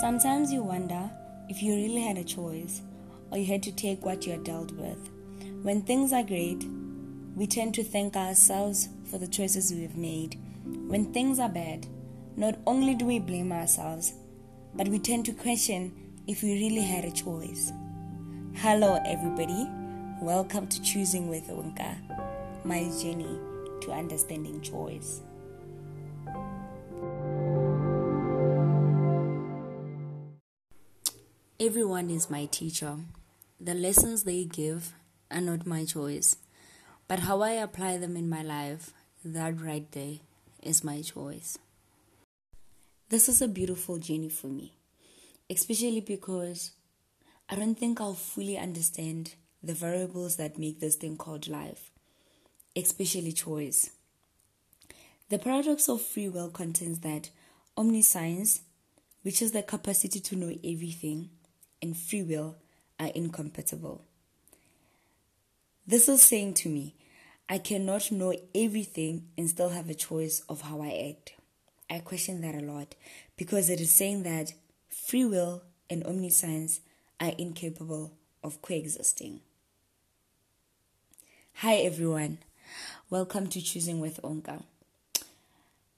Sometimes you wonder if you really had a choice or you had to take what you are dealt with. When things are great, we tend to thank ourselves for the choices we have made. When things are bad, not only do we blame ourselves, but we tend to question if we really had a choice. Hello, everybody. Welcome to Choosing with Unka, my journey to understanding choice. Everyone is my teacher. The lessons they give are not my choice, but how I apply them in my life, that right there is my choice. This is a beautiful journey for me, especially because I don't think I'll fully understand the variables that make this thing called life, especially choice. The paradox of free will contends that omniscience, which is the capacity to know everything, and free will are incompatible. This is saying to me, I cannot know everything and still have a choice of how I act. I question that a lot because it is saying that free will and omniscience are incapable of coexisting. Hi everyone, welcome to Choosing with Onka.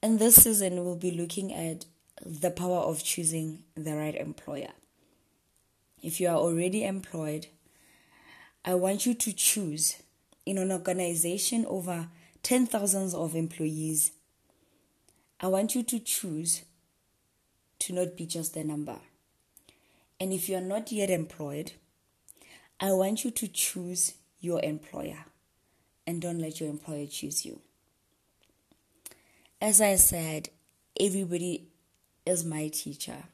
In this season, we'll be looking at the power of choosing the right employer if you are already employed, I want you to choose in an organization over 10,000 of employees. I want you to choose to not be just a number. And if you are not yet employed, I want you to choose your employer and don't let your employer choose you. As I said, everybody is my teacher.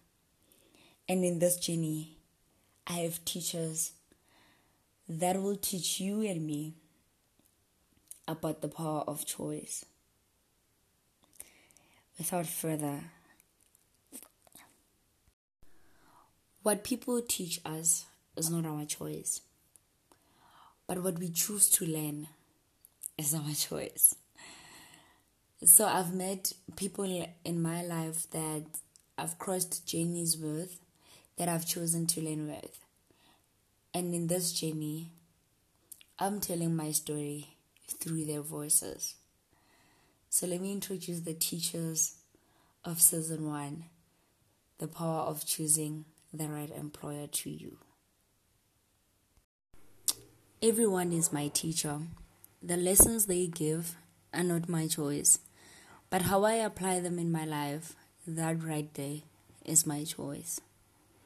And in this journey, I have teachers that will teach you and me about the power of choice. Without further, what people teach us is not our choice, but what we choose to learn is our choice. So I've met people in my life that I've crossed journeys with that I've chosen to learn with. And in this journey, I'm telling my story through their voices. So let me introduce the teachers of season one the power of choosing the right employer to you. Everyone is my teacher. The lessons they give are not my choice, but how I apply them in my life, that right day is my choice.